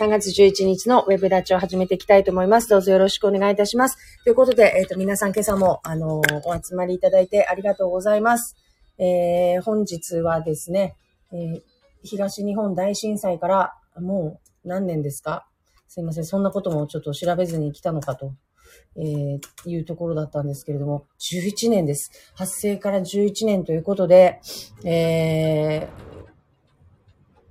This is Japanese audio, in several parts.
3月11日のウェブラッチを始めていきたいと思います。どうぞよろしくお願いいたします。ということで、えっ、ー、と、皆さん今朝も、あのー、お集まりいただいてありがとうございます。えー、本日はですね、えー、東日本大震災からもう何年ですか？すいません。そんなこともちょっと調べずに来たのかと、えー、いうところだったんですけれども、11年です。発生から11年ということで、えー、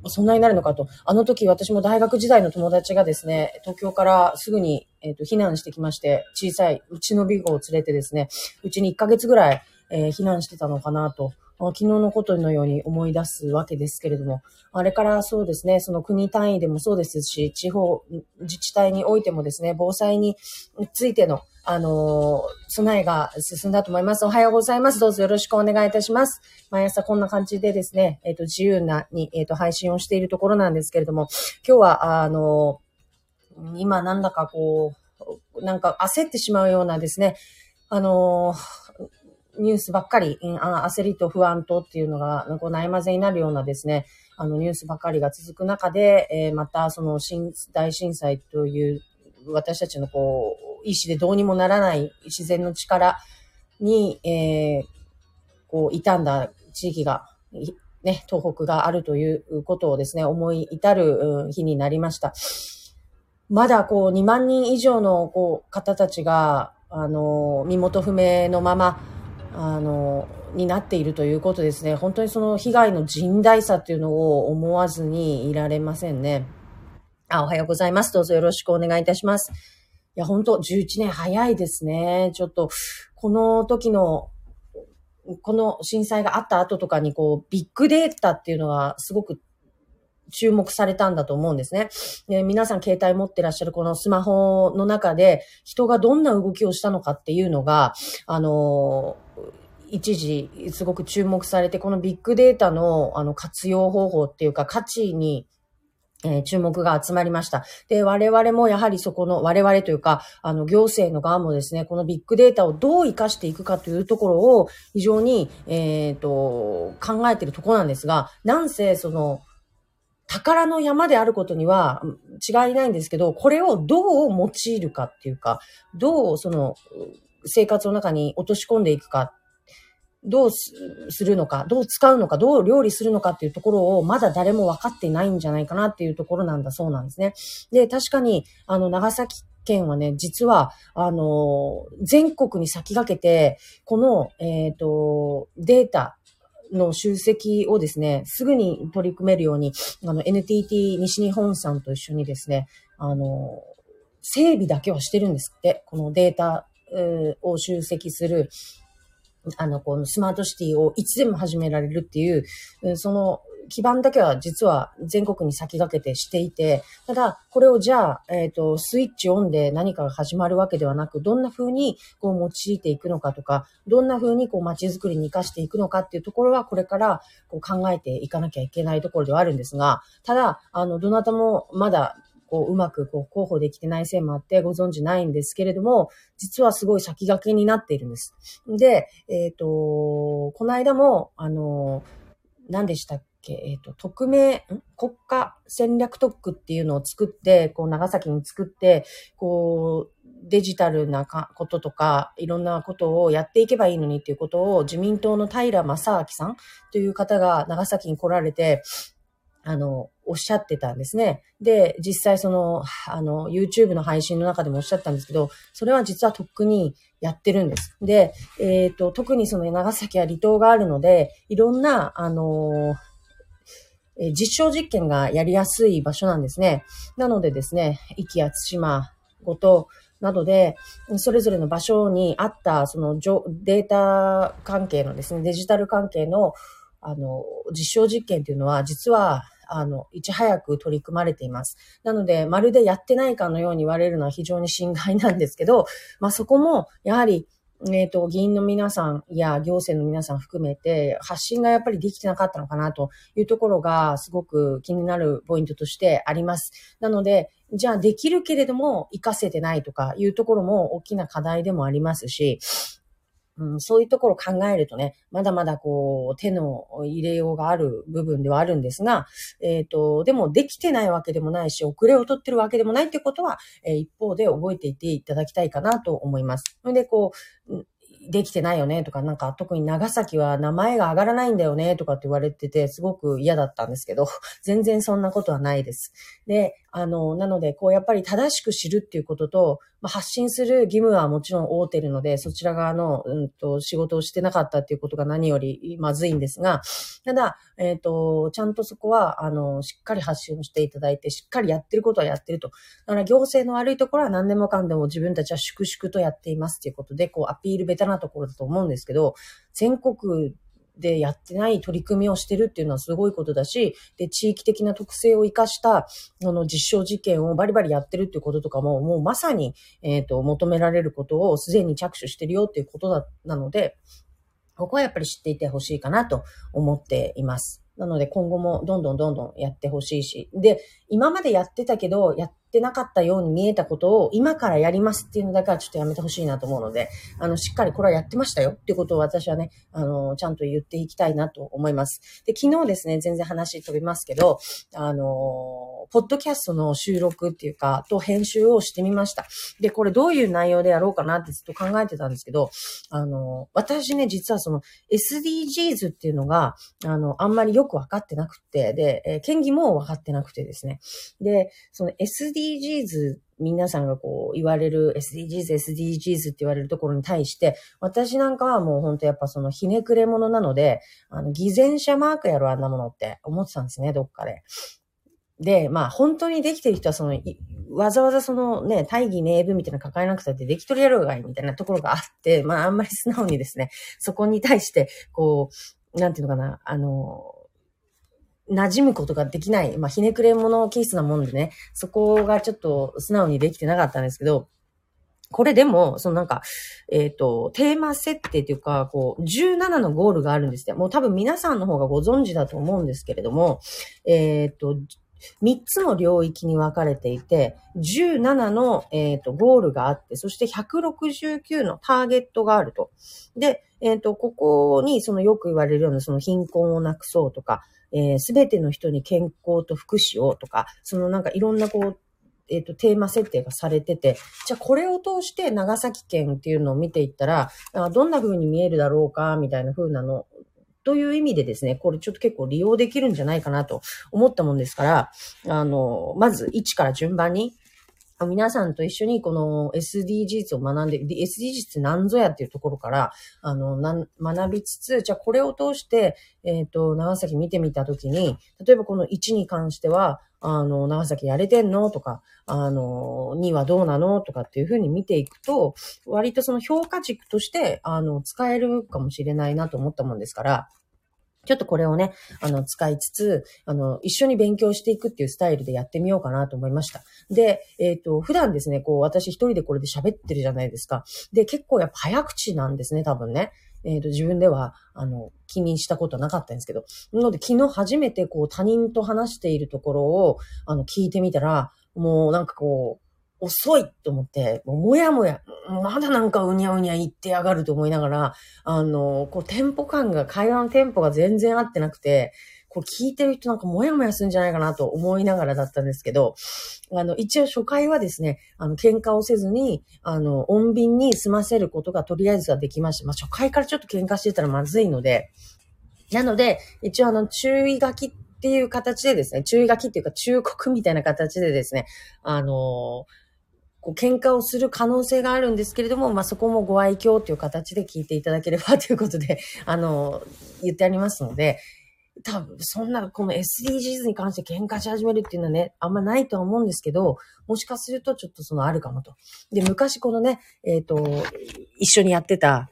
そんなになるのかと。あの時私も大学時代の友達がですね、東京からすぐに、えーと、避難してきまして、小さいうちのビゴを連れてですね、うちに1ヶ月ぐらい、えー、避難してたのかなと。昨日のことのように思い出すわけですけれども、あれからそうですね、その国単位でもそうですし、地方自治体においてもですね、防災についてのあの、備えが進んだと思います。おはようございます。どうぞよろしくお願いいたします。毎朝こんな感じでですね、えっ、ー、と、自由なに、えっ、ー、と、配信をしているところなんですけれども、今日は、あの、今なんだかこう、なんか焦ってしまうようなですね、あの、ニュースばっかり、焦りと不安とっていうのが、こう悩まぜになるようなですね、あのニュースばっかりが続く中で、えー、またその大震災という私たちのこう、意志でどうにもならない自然の力に、えー、こう、傷んだ地域が、ね、東北があるということをですね、思い至る日になりました。まだこう、2万人以上のこう、方たちが、あの、身元不明のまま、あの、になっているということですね。本当にその被害の甚大さっていうのを思わずにいられませんね。あ、おはようございます。どうぞよろしくお願いいたします。いや、本当11年早いですね。ちょっと、この時の、この震災があった後とかに、こう、ビッグデータっていうのがすごく注目されたんだと思うんですね。で皆さん携帯持ってらっしゃるこのスマホの中で人がどんな動きをしたのかっていうのが、あの、一時すごく注目されて、このビッグデータのあの活用方法っていうか価値にえー、注目が集まりました。で、我々もやはりそこの、我々というか、あの、行政の側もですね、このビッグデータをどう活かしていくかというところを非常に、えっ、ー、と、考えているところなんですが、なんせ、その、宝の山であることには違いないんですけど、これをどう用いるかっていうか、どうその生活の中に落とし込んでいくかどうするのか、どう使うのか、どう料理するのかっていうところをまだ誰も分かってないんじゃないかなっていうところなんだそうなんですね。で、確かに、あの、長崎県はね、実は、あの、全国に先駆けて、この、えっ、ー、と、データ、の集積をですね、すぐに取り組めるように、あの、NTT 西日本さんと一緒にですね、あの、整備だけはしてるんですって、このデータを集積する、あの、このスマートシティをいつでも始められるっていう、その基盤だけは実は全国に先駆けてしていて、ただ、これをじゃあ、えっ、ー、と、スイッチオンで何かが始まるわけではなく、どんな風にこう用いていくのかとか、どんな風にこう街づくりに活かしていくのかっていうところは、これからこう考えていかなきゃいけないところではあるんですが、ただ、あの、どなたもまだこう、うまくこう、候補できてない線もあってご存知ないんですけれども、実はすごい先駆けになっているんです。で、えっ、ー、と、この間も、あの、何でしたっけ、えっ、ー、と、匿名、国家戦略特区っていうのを作って、こう、長崎に作って、こう、デジタルなこととか、いろんなことをやっていけばいいのにっていうことを、自民党の平正明さんという方が長崎に来られて、あの、おっしゃってたんですね。で、実際その、あの、YouTube の配信の中でもおっしゃったんですけど、それは実はとっくにやってるんです。で、えっ、ー、と、特にその長崎は離島があるので、いろんな、あのえ実証実験がやりやすい場所なんですね。なのでですね、壱岐や対馬、ごと、などで、それぞれの場所にあった、そのデータ関係のですね、デジタル関係の、あの、実証実験というのは、実は、あの、いち早く取り組まれています。なので、まるでやってないかのように言われるのは非常に心外なんですけど、まあそこも、やはり、えっ、ー、と、議員の皆さんや行政の皆さん含めて、発信がやっぱりできてなかったのかなというところが、すごく気になるポイントとしてあります。なので、じゃあできるけれども、活かせてないとかいうところも大きな課題でもありますし、うん、そういうところを考えるとね、まだまだこう、手の入れようがある部分ではあるんですが、えっ、ー、と、でもできてないわけでもないし、遅れを取ってるわけでもないってことは、えー、一方で覚えていていただきたいかなと思います。それで、こう、できてないよねとか、なんか特に長崎は名前が上がらないんだよねとかって言われてて、すごく嫌だったんですけど、全然そんなことはないです。で、あの、なので、こう、やっぱり正しく知るっていうことと、まあ、発信する義務はもちろん負うてるので、そちら側の、うんと、仕事をしてなかったっていうことが何よりまずいんですが、ただ、えっ、ー、と、ちゃんとそこは、あの、しっかり発信をしていただいて、しっかりやってることはやってると。だから行政の悪いところは何でもかんでも自分たちは粛々とやっていますっていうことで、こう、アピールベタなところだと思うんですけど、全国でやってない取り組みをしてるっていうのはすごいことだし、で、地域的な特性を活かした、あの、実証実験をバリバリやってるっていうこととかも、もうまさに、えっ、ー、と、求められることをすでに着手してるよっていうことだ、なので、ここはやっぱり知っていてほしいかなと思っています。なので今後もどんどんどんどんやってほしいし。で、今までやってたけど、やってなかったように見えたことを今からやりますっていうのだけはちょっとやめてほしいなと思うので、あの、しっかりこれはやってましたよっていうことを私はね、あの、ちゃんと言っていきたいなと思います。で、昨日ですね、全然話飛びますけど、あの、ポッドキャストの収録っていうか、と編集をしてみました。で、これどういう内容でやろうかなってずっと考えてたんですけど、あの、私ね、実はその SDGs っていうのが、あの、あんまりよくわかってなくて、で、えー、権利もわかってなくてですね。で、その SDGs 皆さんがこう言われる SDGs、SDGs って言われるところに対して、私なんかはもう本当やっぱそのひねくれ者なので、あの、偽善者マークやろ、あんなものって思ってたんですね、どっかで。で、まあ本当にできてる人はその、わざわざそのね、大義名分みたいなの抱えなくたってできとるやろうがいみたいなところがあって、まああんまり素直にですね、そこに対して、こう、なんていうのかな、あの、馴染むことができない、まあ、ひねくれ者ケースなもんでね、そこがちょっと素直にできてなかったんですけど、これでも、そのなんか、えっ、ー、と、テーマ設定というか、こう、17のゴールがあるんですよ。もう多分皆さんの方がご存知だと思うんですけれども、えっ、ー、と、3つの領域に分かれていて、17の、えーと、ゴールがあって、そして169のターゲットがあると。で、えっ、ー、と、ここにそのよく言われるようなその貧困をなくそうとか、す、え、べ、ての人に健康と福祉をとか、そのなんかいろんなこう、えっ、ー、と、テーマ設定がされてて、じゃあこれを通して長崎県っていうのを見ていったら、どんな風に見えるだろうか、みたいな風なのという意味でですね、これちょっと結構利用できるんじゃないかなと思ったもんですから、あの、まず1から順番に、皆さんと一緒にこの SDGs を学んで、SDGs って何ぞやっていうところから、あの、学びつつ、じゃあこれを通して、えっ、ー、と、長崎見てみたときに、例えばこの1に関しては、あの、長崎やれてんのとか、あの、2はどうなのとかっていうふうに見ていくと、割とその評価軸として、あの、使えるかもしれないなと思ったもんですから、ちょっとこれをね、あの、使いつつ、あの、一緒に勉強していくっていうスタイルでやってみようかなと思いました。で、えっ、ー、と、普段ですね、こう、私一人でこれで喋ってるじゃないですか。で、結構やっぱ早口なんですね、多分ね。えっ、ー、と、自分では、あの、気にしたことなかったんですけど。なので、昨日初めてこう、他人と話しているところを、あの、聞いてみたら、もうなんかこう、遅いと思って、ももやもや、まだなんかうにゃうにゃ言ってやがると思いながら、あの、こうテンポ感が、会話のテンポが全然合ってなくて、こう聞いてる人なんかもやもやするんじゃないかなと思いながらだったんですけど、あの、一応初回はですね、あの、喧嘩をせずに、あの、穏便に済ませることがとりあえずはできました。まあ、初回からちょっと喧嘩してたらまずいので、なので、一応あの、注意書きっていう形でですね、注意書きっていうか忠告みたいな形でですね、あのーこう喧嘩をする可能性があるんですけれども、まあ、そこもご愛嬌という形で聞いていただければということで、あの、言ってありますので、多分、そんな、この SDGs に関して喧嘩し始めるっていうのはね、あんまないとは思うんですけど、もしかするとちょっとそのあるかもと。で、昔このね、えっ、ー、と、一緒にやってた、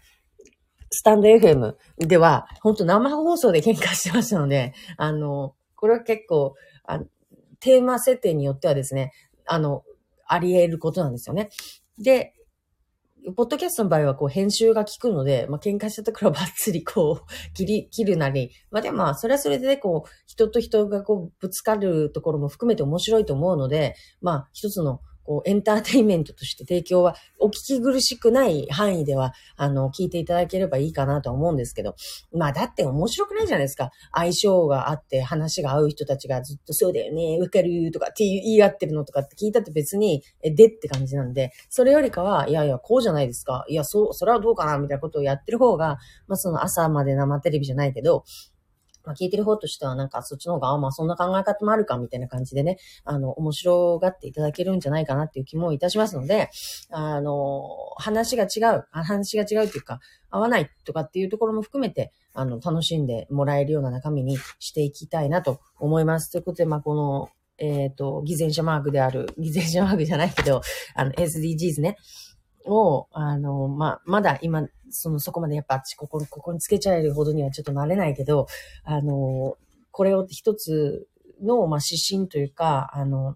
スタンド FM では、本当生放送で喧嘩してましたので、あの、これは結構、あテーマ設定によってはですね、あの、あり得ることなんですよね。で、ポッドキャストの場合はこう編集が効くので、まあ、喧嘩したところはバッツリこう、切り、切るなり、まあ、でもまあ、それはそれでこう、人と人がこう、ぶつかるところも含めて面白いと思うので、まあ、一つのこう、エンターテインメントとして提供は、お聞き苦しくない範囲では、あの、聞いていただければいいかなと思うんですけど、まあ、だって面白くないじゃないですか。相性があって話が合う人たちがずっとそうだよね、わかるとかって言い合ってるのとかって聞いたって別に、え、でって感じなんで、それよりかは、いやいや、こうじゃないですか。いや、そう、それはどうかなみたいなことをやってる方が、まあ、その朝まで生テレビじゃないけど、まあ、聞いてる方としてはなんかそっちの方が、まあそんな考え方もあるかみたいな感じでね、あの、面白がっていただけるんじゃないかなっていう気もいたしますので、あの、話が違う、話が違うっていうか、合わないとかっていうところも含めて、あの、楽しんでもらえるような中身にしていきたいなと思います。ということで、まあ、この、えっ、ー、と、偽善者マークである、偽善者マークじゃないけど、あの、SDGs ね。を、あの、まあ、まだ今、その、そこまでやっぱあっち、ここ、ここにつけちゃえるほどにはちょっとなれないけど、あの、これを一つの、ま、指針というか、あの、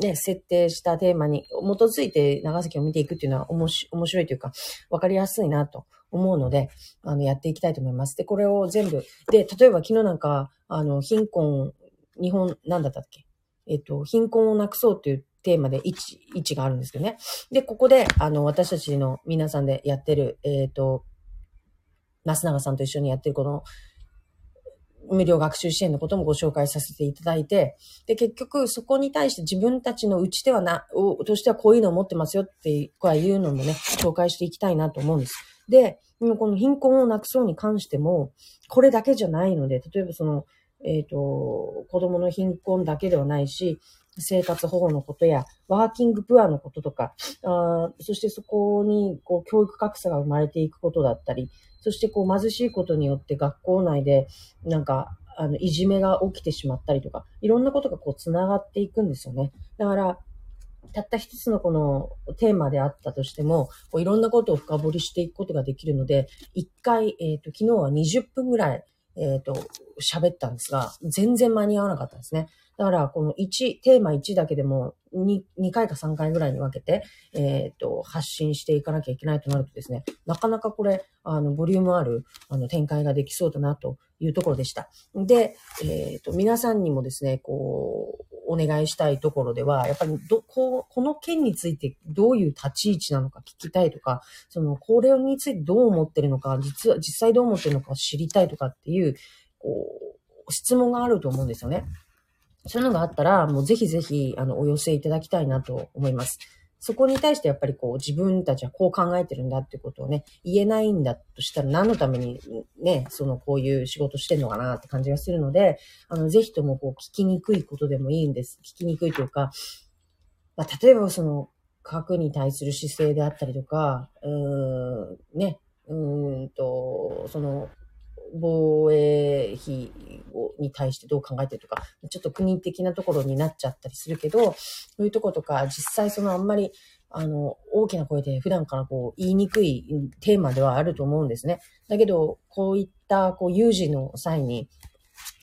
ね、設定したテーマに基づいて長崎を見ていくっていうのは面白いというか、わかりやすいなと思うので、あの、やっていきたいと思います。で、これを全部、で、例えば昨日なんか、あの、貧困、日本、なんだったっけ？えっと、貧困をなくそうっていうテーマで位置、位置があるんですけどね。で、ここで、あの、私たちの皆さんでやってる、えっ、ー、と、ナスナガさんと一緒にやってるこの、無料学習支援のこともご紹介させていただいて、で、結局そこに対して自分たちのうちではな、としてはこういうのを持ってますよってこういうのもね、紹介していきたいなと思うんです。で、今この貧困をなくそうに関しても、これだけじゃないので、例えばその、えっ、ー、と、子供の貧困だけではないし、生活保護のことや、ワーキングプアのこととか、あそしてそこにこう教育格差が生まれていくことだったり、そしてこう貧しいことによって学校内でなんかあのいじめが起きてしまったりとか、いろんなことがこう繋がっていくんですよね。だから、たった一つのこのテーマであったとしても、こういろんなことを深掘りしていくことができるので、一回、えっ、ー、と、昨日は20分ぐらい、えっ、ー、と、喋ったんですが、全然間に合わなかったんですね。だから、この1、テーマ1だけでも2、2回か3回ぐらいに分けて、えっ、ー、と、発信していかなきゃいけないとなるとですね、なかなかこれ、あの、ボリュームある、あの、展開ができそうだなというところでした。で、えっ、ー、と、皆さんにもですね、こう、お願いしたいところでは、やっぱりど、こう、この件についてどういう立ち位置なのか聞きたいとか、その、これについてどう思ってるのか、実は、実際どう思ってるのか知りたいとかっていう、こう、質問があると思うんですよね。そういうのがあったら、もうぜひぜひ、あの、お寄せいただきたいなと思います。そこに対してやっぱりこう自分たちはこう考えてるんだってことをね、言えないんだとしたら何のためにね、そのこういう仕事してんのかなって感じがするので、あの、ぜひともこう聞きにくいことでもいいんです。聞きにくいというか、まあ、例えばその核に対する姿勢であったりとか、うーん、ね、うーんと、その防衛費に対してどう考えてるとか、ちょっと国的なところになっちゃったりするけど、そういうとことか、実際そのあんまり、あの、大きな声で普段からこう言いにくいテーマではあると思うんですね。だけど、こういったこう有事の際に、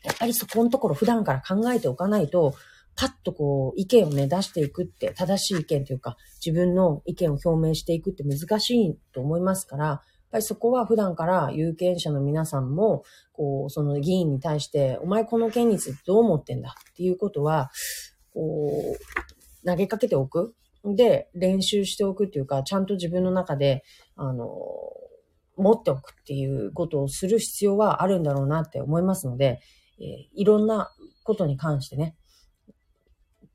やっぱりそこのところ普段から考えておかないと、パッとこう意見をね出していくって、正しい意見というか、自分の意見を表明していくって難しいと思いますから、ぱりそこは普段から有権者の皆さんも、こう、その議員に対して、お前この件についてどう思ってんだっていうことは、こう、投げかけておく。で、練習しておくっていうか、ちゃんと自分の中で、あの、持っておくっていうことをする必要はあるんだろうなって思いますので、えー、いろんなことに関してね、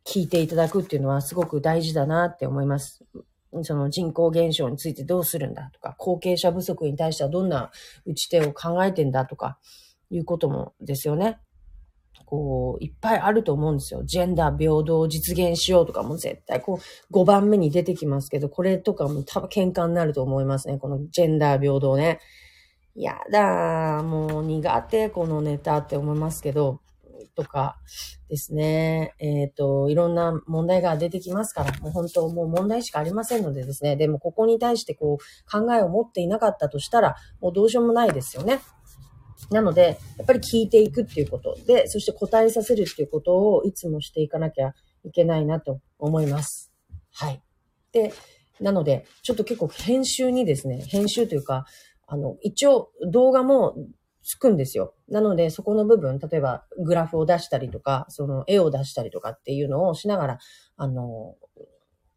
聞いていただくっていうのはすごく大事だなって思います。その人口減少についてどうするんだとか、後継者不足に対してはどんな打ち手を考えてんだとか、いうこともですよね。こう、いっぱいあると思うんですよ。ジェンダー平等を実現しようとかも絶対こう、5番目に出てきますけど、これとかも多分喧嘩になると思いますね。このジェンダー平等ね。やだもう苦手、このネタって思いますけど、とかですね、えっ、ー、と、いろんな問題が出てきますから、もう本当もう問題しかありませんのでですね、でもここに対してこう考えを持っていなかったとしたら、もうどうしようもないですよね。なので、やっぱり聞いていくっていうことで、そして答えさせるっていうことをいつもしていかなきゃいけないなと思います。はい。で、なので、ちょっと結構編集にですね、編集というか、あの、一応動画もつくんですよ。なので、そこの部分、例えばグラフを出したりとか、その絵を出したりとかっていうのをしながら、あの、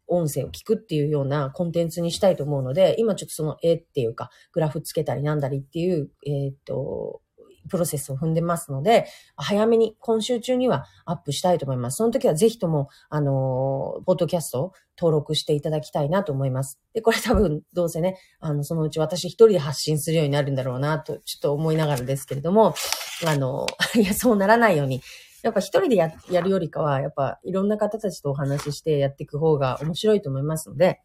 音声を聞くっていうようなコンテンツにしたいと思うので、今ちょっとその絵っていうか、グラフつけたりなんだりっていう、えっ、と、プロセスを踏んでますので、早めに今週中にはアップしたいと思います。その時はぜひとも、あの、ポッドキャストを登録していただきたいなと思います。で、これ多分どうせね、あの、そのうち私一人で発信するようになるんだろうなと、ちょっと思いながらですけれども、あの、いや、そうならないように、やっぱ一人でややるよりかは、やっぱいろんな方たちとお話ししてやっていく方が面白いと思いますので、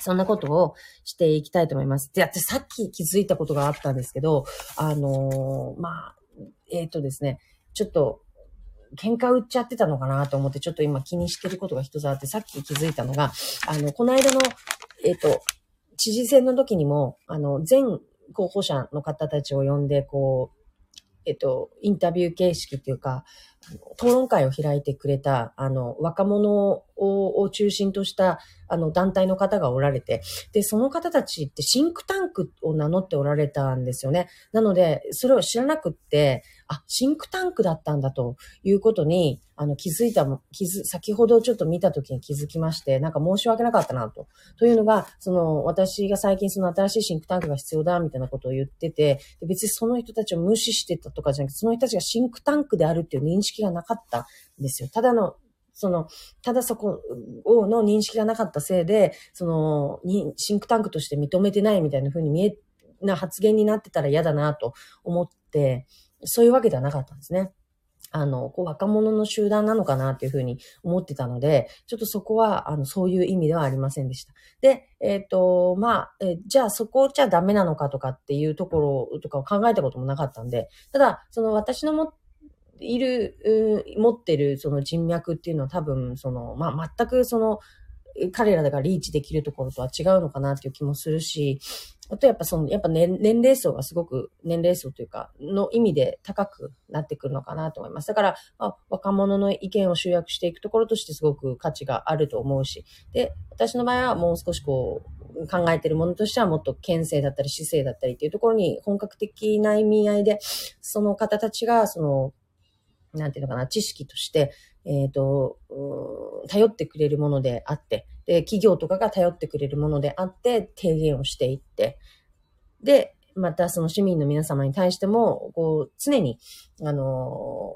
そんなことをしていきたいと思います。で、私さっき気づいたことがあったんですけど、あのー、まあ、えっ、ー、とですね、ちょっと、喧嘩売っちゃってたのかなと思って、ちょっと今気にしてることが一つあって、さっき気づいたのが、あの、この間の、えっ、ー、と、知事選の時にも、あの、全候補者の方たちを呼んで、こう、えっと、インタビュー形式っていうか、討論会を開いてくれた、あの、若者を中心とした、あの、団体の方がおられて、で、その方たちってシンクタンクを名乗っておられたんですよね。なので、それを知らなくって、あ、シンクタンクだったんだということに、あの、気づいた、気づ、先ほどちょっと見たときに気づきまして、なんか申し訳なかったなと。というのが、その、私が最近その新しいシンクタンクが必要だ、みたいなことを言ってて、別にその人たちを無視してたとかじゃなくて、その人たちがシンクタンクであるっていう認識がなかったんですよ。ただの、その、ただそこをの認識がなかったせいで、その、シンクタンクとして認めてないみたいな風に見え、な発言になってたら嫌だなと思って、そういうわけではなかったんですね。あの、こう若者の集団なのかなっていうふうに思ってたので、ちょっとそこは、あの、そういう意味ではありませんでした。で、えっ、ー、と、まあ、えじゃあそこじゃダメなのかとかっていうところとかを考えたこともなかったんで、ただ、その私のもいる、持ってるその人脈っていうのは多分、その、まあ、全くその、彼らがリーチできるところとは違うのかなっていう気もするし、あとやっぱその、やっぱ年年齢層がすごく、年齢層というか、の意味で高くなってくるのかなと思います。だから、あ、若者の意見を集約していくところとしてすごく価値があると思うし、で、私の場合はもう少しこう、考えてるものとしてはもっと県政だったり姿勢だったりっていうところに本格的な意味合いで、その方たちが、その、なんていうのかな、知識として、えっ、ー、と、頼ってくれるものであって、で、企業とかが頼ってくれるものであって、提言をしていって、で、またその市民の皆様に対しても、こう、常に、あの、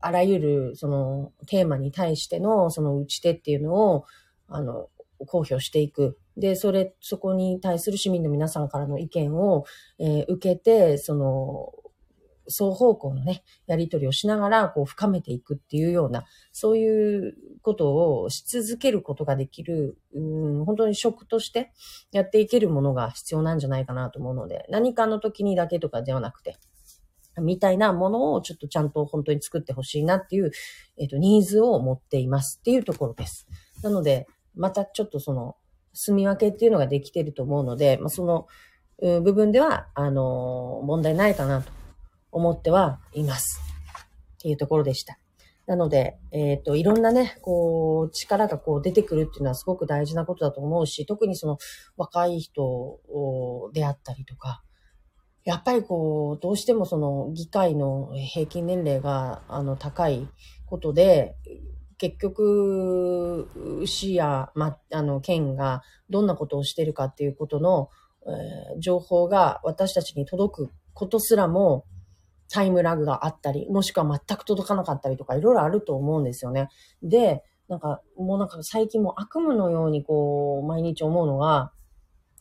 あらゆる、その、テーマに対しての、その打ち手っていうのを、あの、公表していく。で、それ、そこに対する市民の皆さんからの意見を、えー、受けて、その、双方向のね、やり取りをしながら、こう、深めていくっていうような、そういうことをし続けることができる、うん、本当に職としてやっていけるものが必要なんじゃないかなと思うので、何かの時にだけとかではなくて、みたいなものをちょっとちゃんと本当に作ってほしいなっていう、えっ、と、ニーズを持っていますっていうところです。なので、またちょっとその、住み分けっていうのができてると思うので、まあ、その、部分では、あの、問題ないかなと思ってはいます。っていうところでした。なので、えっ、ー、と、いろんなね、こう、力がこう出てくるっていうのはすごく大事なことだと思うし、特にその若い人であったりとか、やっぱりこう、どうしてもその議会の平均年齢があの高いことで、結局、市や、ま、あの、県がどんなことをしてるかっていうことの、えー、情報が私たちに届くことすらも、タイムラグがあったり、もしくは全く届かなかったりとか、いろいろあると思うんですよね。で、なんか、もうなんか最近も悪夢のようにこう、毎日思うのが、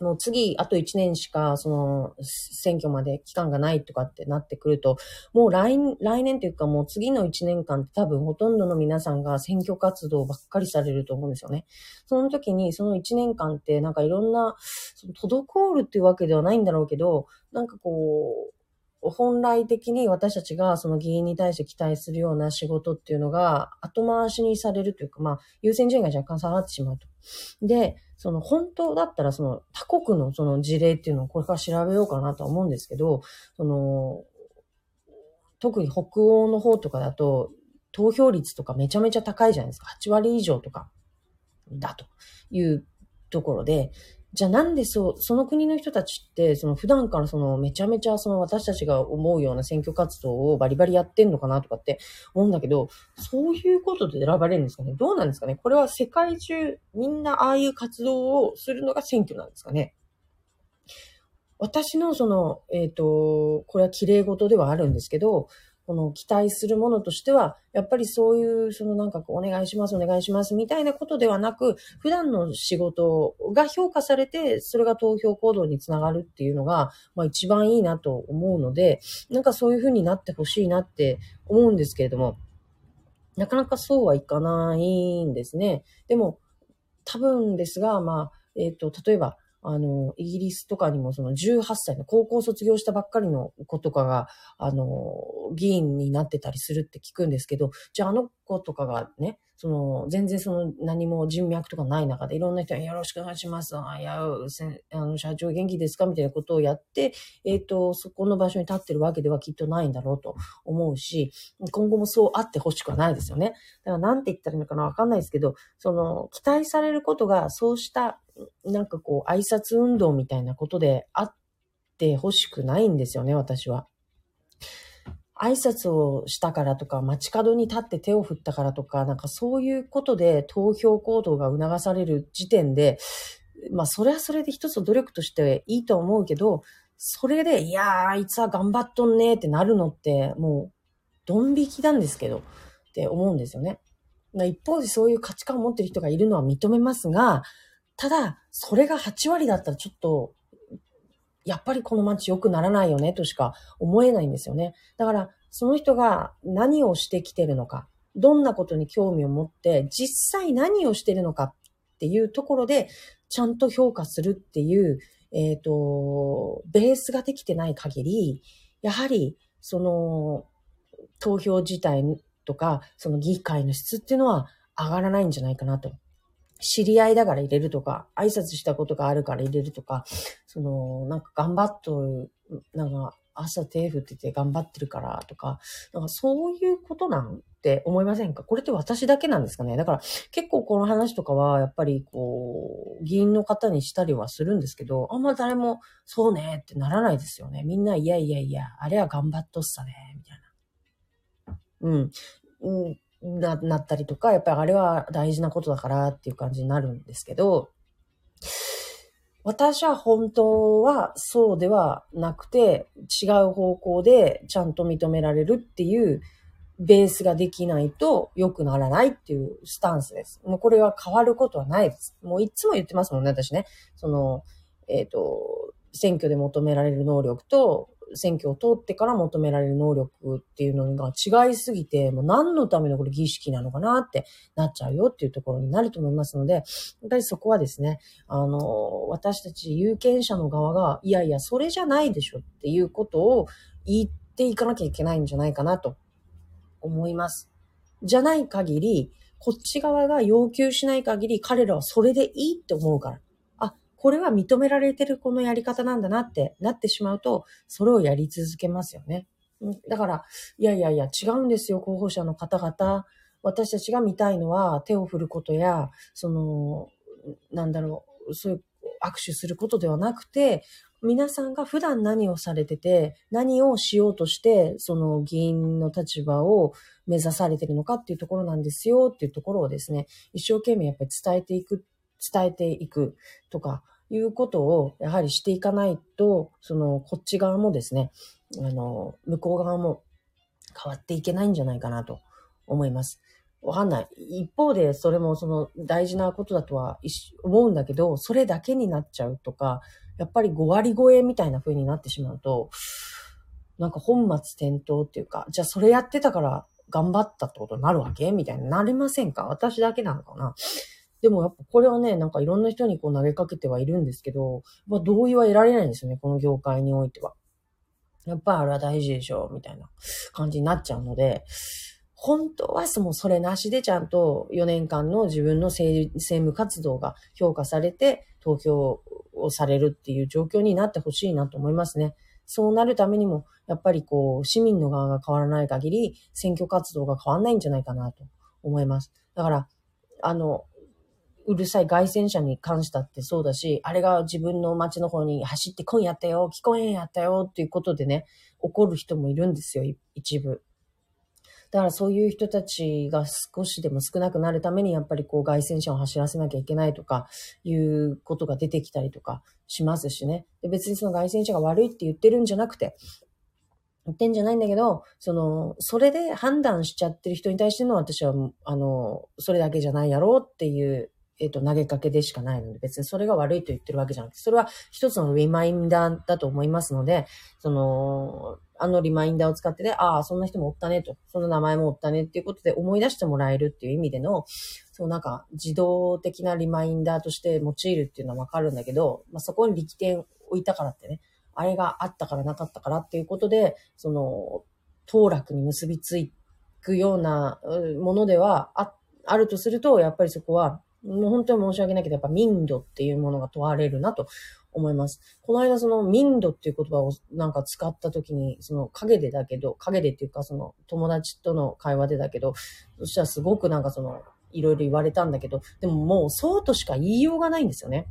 もう次、あと1年しか、その、選挙まで期間がないとかってなってくると、もう来、来年というかもう次の1年間って多分ほとんどの皆さんが選挙活動ばっかりされると思うんですよね。その時に、その1年間ってなんかいろんな、その滞るっていうわけではないんだろうけど、なんかこう、本来的に私たちがその議員に対して期待するような仕事っていうのが後回しにされるというか、まあ、優先順位が若干下がってしまうと。で、その本当だったらその他国のその事例っていうのをこれから調べようかなとは思うんですけど、その、特に北欧の方とかだと、投票率とかめちゃめちゃ高いじゃないですか。8割以上とかだというところで、じゃあなんでそう、その国の人たちって、その普段からそのめちゃめちゃその私たちが思うような選挙活動をバリバリやってんのかなとかって思うんだけど、そういうことで選ばれるんですかね。どうなんですかね。これは世界中みんなああいう活動をするのが選挙なんですかね。私のその、えっ、ー、と、これは綺麗事ではあるんですけど、この期待するものとしては、やっぱりそういう、そのなんかこう、お願いします、お願いしますみたいなことではなく、普段の仕事が評価されて、それが投票行動につながるっていうのが、まあ一番いいなと思うので、なんかそういうふうになってほしいなって思うんですけれども、なかなかそうはいかないんですね。でも、多分ですが、まあ、えっ、ー、と、例えば、あの、イギリスとかにもその18歳の高校卒業したばっかりの子とかが、あの、議員になってたりするって聞くんですけど、じゃああの子とかがね、その、全然その何も人脈とかない中でいろんな人によろしくお願いします。あ、いや、あの、社長元気ですか？みたいなことをやって、えっ、ー、と、そこの場所に立ってるわけではきっとないんだろうと思うし、今後もそうあってほしくはないですよね。だからなんて言ったらいいのかなわかんないですけど、その、期待されることがそうしたなんかこう、挨拶運動みたいなことであってほしくないんですよね、私は。挨拶をしたからとか、街角に立って手を振ったからとか、なんかそういうことで投票行動が促される時点で、まあそれはそれで一つ努力としていいと思うけど、それで、いやー、あいつは頑張っとんねーってなるのって、もう、ドン引きなんですけど、って思うんですよね。一方でそういう価値観を持ってる人がいるのは認めますが、ただ、それが8割だったらちょっと、やっぱりこの街良くならないよねとしか思えないんですよね。だから、その人が何をしてきてるのか、どんなことに興味を持って、実際何をしてるのかっていうところで、ちゃんと評価するっていう、えっ、ー、と、ベースができてない限り、やはり、その、投票自体とか、その議会の質っていうのは上がらないんじゃないかなと知り合いだから入れるとか、挨拶したことがあるから入れるとか、その、なんか頑張っとる、なんか朝手振ってて頑張ってるからとか、なんかそういうことなんて思いませんか？これって私だけなんですかね？だから結構この話とかはやっぱりこう、議員の方にしたりはするんですけど、あんま誰もそうねってならないですよね。みんないやいやいや、あれは頑張っとっさね、みたいな。うん。うんな、なったりとか、やっぱりあれは大事なことだからっていう感じになるんですけど、私は本当はそうではなくて、違う方向でちゃんと認められるっていうベースができないと良くならないっていうスタンスです。もうこれは変わることはないです。もういつも言ってますもんね、私ね。その、えっ、ー、と、選挙で求められる能力と、選挙を通ってから求められる能力っていうのが違いすぎて、もう何のためのこれ儀式なのかなってなっちゃうよっていうところになると思いますので、やっぱりそこはですね、あの、私たち有権者の側が、いやいや、それじゃないでしょっていうことを言っていかなきゃいけないんじゃないかなと思います。じゃない限り、こっち側が要求しない限り、彼らはそれでいいって思うから。これは認められてるこのやり方なんだなってなってしまうと、それをやり続けますよね。だから、いやいやいや、違うんですよ、候補者の方々。私たちが見たいのは手を振ることや、その、なんだろう、そういう握手することではなくて、皆さんが普段何をされてて、何をしようとして、その議員の立場を目指されてるのかっていうところなんですよっていうところをですね、一生懸命やっぱり伝えていく、伝えていくとか、いうことをやはりしていかないと、そのこっち側もですね、あの、向こう側も変わっていけないんじゃないかなと思います。わかんない。一方で、それもその大事なことだとは思うんだけど、それだけになっちゃうとか、やっぱり5割超えみたいな風になってしまうと、なんか本末転倒っていうか、じゃあそれやってたから頑張ったってことになるわけみたいになりませんか？私だけなのかな？でもやっぱこれはね、なんかいろんな人にこう投げかけてはいるんですけど、まあ同意は得られないんですよね、この業界においては。やっぱあれは大事でしょ、みたいな感じになっちゃうので、本当はもうそれなしでちゃんと4年間の自分の政務活動が評価されて投票をされるっていう状況になってほしいなと思いますね。そうなるためにも、やっぱりこう、市民の側が変わらない限り、選挙活動が変わらないんじゃないかなと思います。だから、あの、うるさい外旋車に関したってそうだし、あれが自分の街の方に走ってこんやったよ、聞こえんやったよっていうことでね、怒る人もいるんですよ、一部。だからそういう人たちが少しでも少なくなるために、やっぱりこう外旋車を走らせなきゃいけないとか、いうことが出てきたりとかしますしね。で別にその外旋車が悪いって言ってるんじゃなくて、言ってんじゃないんだけど、その、それで判断しちゃってる人に対しての私は、あの、それだけじゃないやろうっていうえっ、と、投げかけでしかないので、別にそれが悪いと言ってるわけじゃなくて、それは一つのリマインダーだと思いますので、その、あのリマインダーを使ってね、ああ、そんな人もおったねと、その名前もおったねっていうことで思い出してもらえるっていう意味での、そうなんか自動的なリマインダーとして用いるっていうのはわかるんだけど、まあ、そこに力点を置いたからってね、あれがあったからなかったからっていうことで、その、当落に結びつくようなものではあ、あるとすると、やっぱりそこは、もう本当に申し訳ないけど、やっぱ民度っていうものが問われるなと思います。この間その民度っていう言葉をなんか使った時に、その陰でだけど、陰でっていうかその友達との会話でだけど、そしたらすごくなんかその、いろいろ言われたんだけど、でももうそうとしか言いようがないんですよね。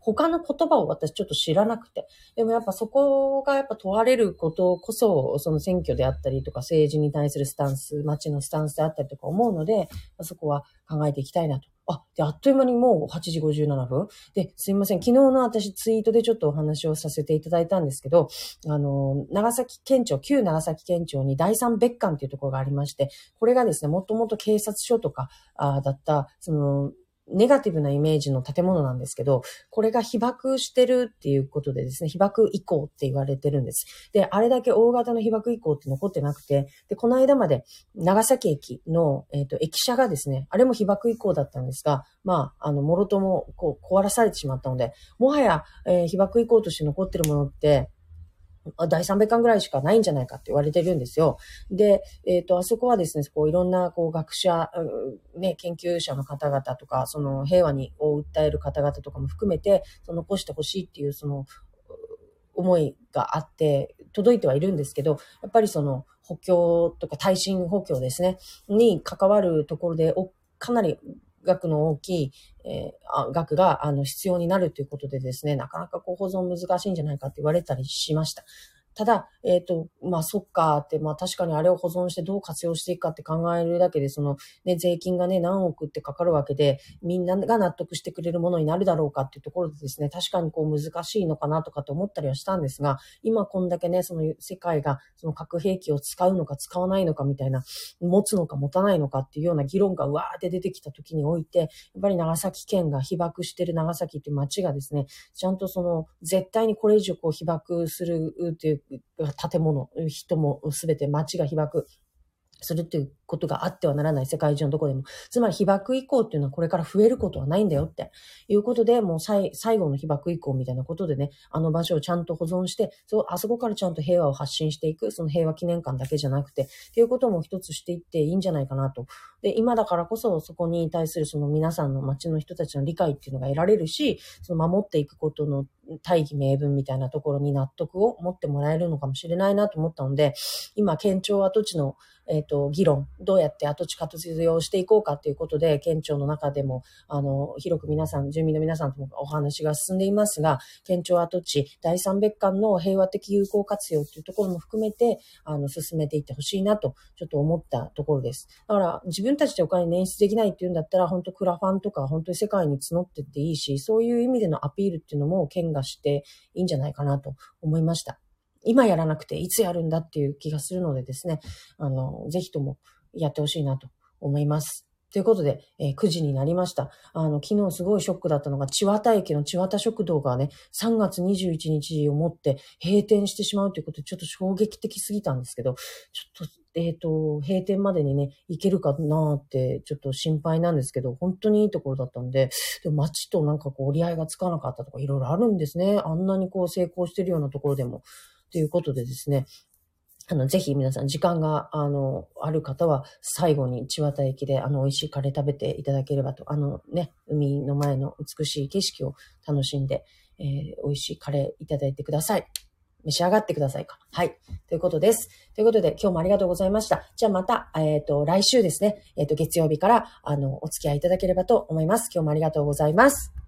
他の言葉を私ちょっと知らなくて。でもやっぱそこがやっぱ問われることこそ、その選挙であったりとか政治に対するスタンス、街のスタンスであったりとか思うので、そこは考えていきたいなとあ、で、あっという間にもう8時57分で、すいません。昨日の私ツイートでちょっとお話をさせていただいたんですけど、あの、長崎県庁、旧長崎県庁に第三別館っていうところがありまして、これがですね、もともと警察署とかあだった、その、ネガティブなイメージの建物なんですけど、これが被爆してるっていうことでですね、被爆遺構って言われてるんです。で、あれだけ大型の被爆遺構って残ってなくて、で、この間まで長崎駅の、えっ、ー、と、駅舎がですね、あれも被爆遺構だったんですが、まあ、あの、もろとも、こう、壊らされてしまったので、もはや、えー、被爆遺構として残ってるものって、第300巻ぐらいしかないんじゃないかって言われてるんですよ。で、えっ、ー、と、あそこはですね、こういろんなこう学者、ね、研究者の方々とか、その平和にを訴える方々とかも含めて、その残してほしいっていうその思いがあって、届いてはいるんですけど、やっぱりその補強とか耐震補強ですね、に関わるところで、かなり額の大きい、えー、額があの必要になるということでですね、なかなかこう保存難しいんじゃないかって言われたりしました。ただ、えっ、ー、と、まあ、そっかって、まあ、確かにあれを保存してどう活用していくかって考えるだけで、その、ね、税金がね、何億ってかかるわけで、みんなが納得してくれるものになるだろうかっていうところでですね、確かにこう難しいのかなとかと思ったりはしたんですが、今こんだけね、その世界がその核兵器を使うのか使わないのかみたいな、持つのか持たないのかっていうような議論がうわーって出てきた時において、やっぱり長崎県が被爆してる長崎っていう街がですね、ちゃんとその、絶対にこれ以上こう被爆するっていう建物、人もすべて街が被爆。するっていうことがあってはならない世界中のどこでも。つまり被爆以降っていうのはこれから増えることはないんだよっていうことで、もう最後の被爆以降みたいなことでね、あの場所をちゃんと保存して、そあそこからちゃんと平和を発信していく、その平和記念館だけじゃなくて、っていうことも一つしていっていいんじゃないかなと。で、今だからこそそこに対するその皆さんの街の人たちの理解っていうのが得られるし、その守っていくことの大義名分みたいなところに納得を持ってもらえるのかもしれないなと思ったので、今、県庁跡地のえっ、ー、と、議論、どうやって跡地活用していこうかということで、県庁の中でも、あの、広く皆さん、住民の皆さんともお話が進んでいますが、県庁跡地、第三別館の平和的有効活用というところも含めて、あの、進めていってほしいなと、ちょっと思ったところです。だから、自分たちでお金捻出できないっていうんだったら、本当クラファンとか、本当に世界に募ってっていいし、そういう意味でのアピールっていうのも県がしていいんじゃないかなと思いました。今やらなくていつやるんだっていう気がするのでですね、あの、ぜひともやってほしいなと思います。ということで、えー、9時になりました。あの、昨日すごいショックだったのが、千綿駅の千綿食堂がね、3月21日をもって閉店してしまうということで、ちょっと衝撃的すぎたんですけど、ちょっと、えっ、ー、と、閉店までにね、行けるかなって、ちょっと心配なんですけど、本当にいいところだったんで、で街となんかこう、折り合いがつかなかったとか、いろいろあるんですね。あんなにこう、成功してるようなところでも。ということでですね、あの、ぜひ皆さん時間が、あの、ある方は最後に千綿駅であの、美味しいカレー食べていただければと、あのね、海の前の美しい景色を楽しんで、えー、美味しいカレーいただいてください。召し上がってくださいか。はい。ということです。ということで、今日もありがとうございました。じゃあまた、えっ、ー、と、来週ですね、えっ、ー、と、月曜日から、あの、お付き合いいただければと思います。今日もありがとうございます。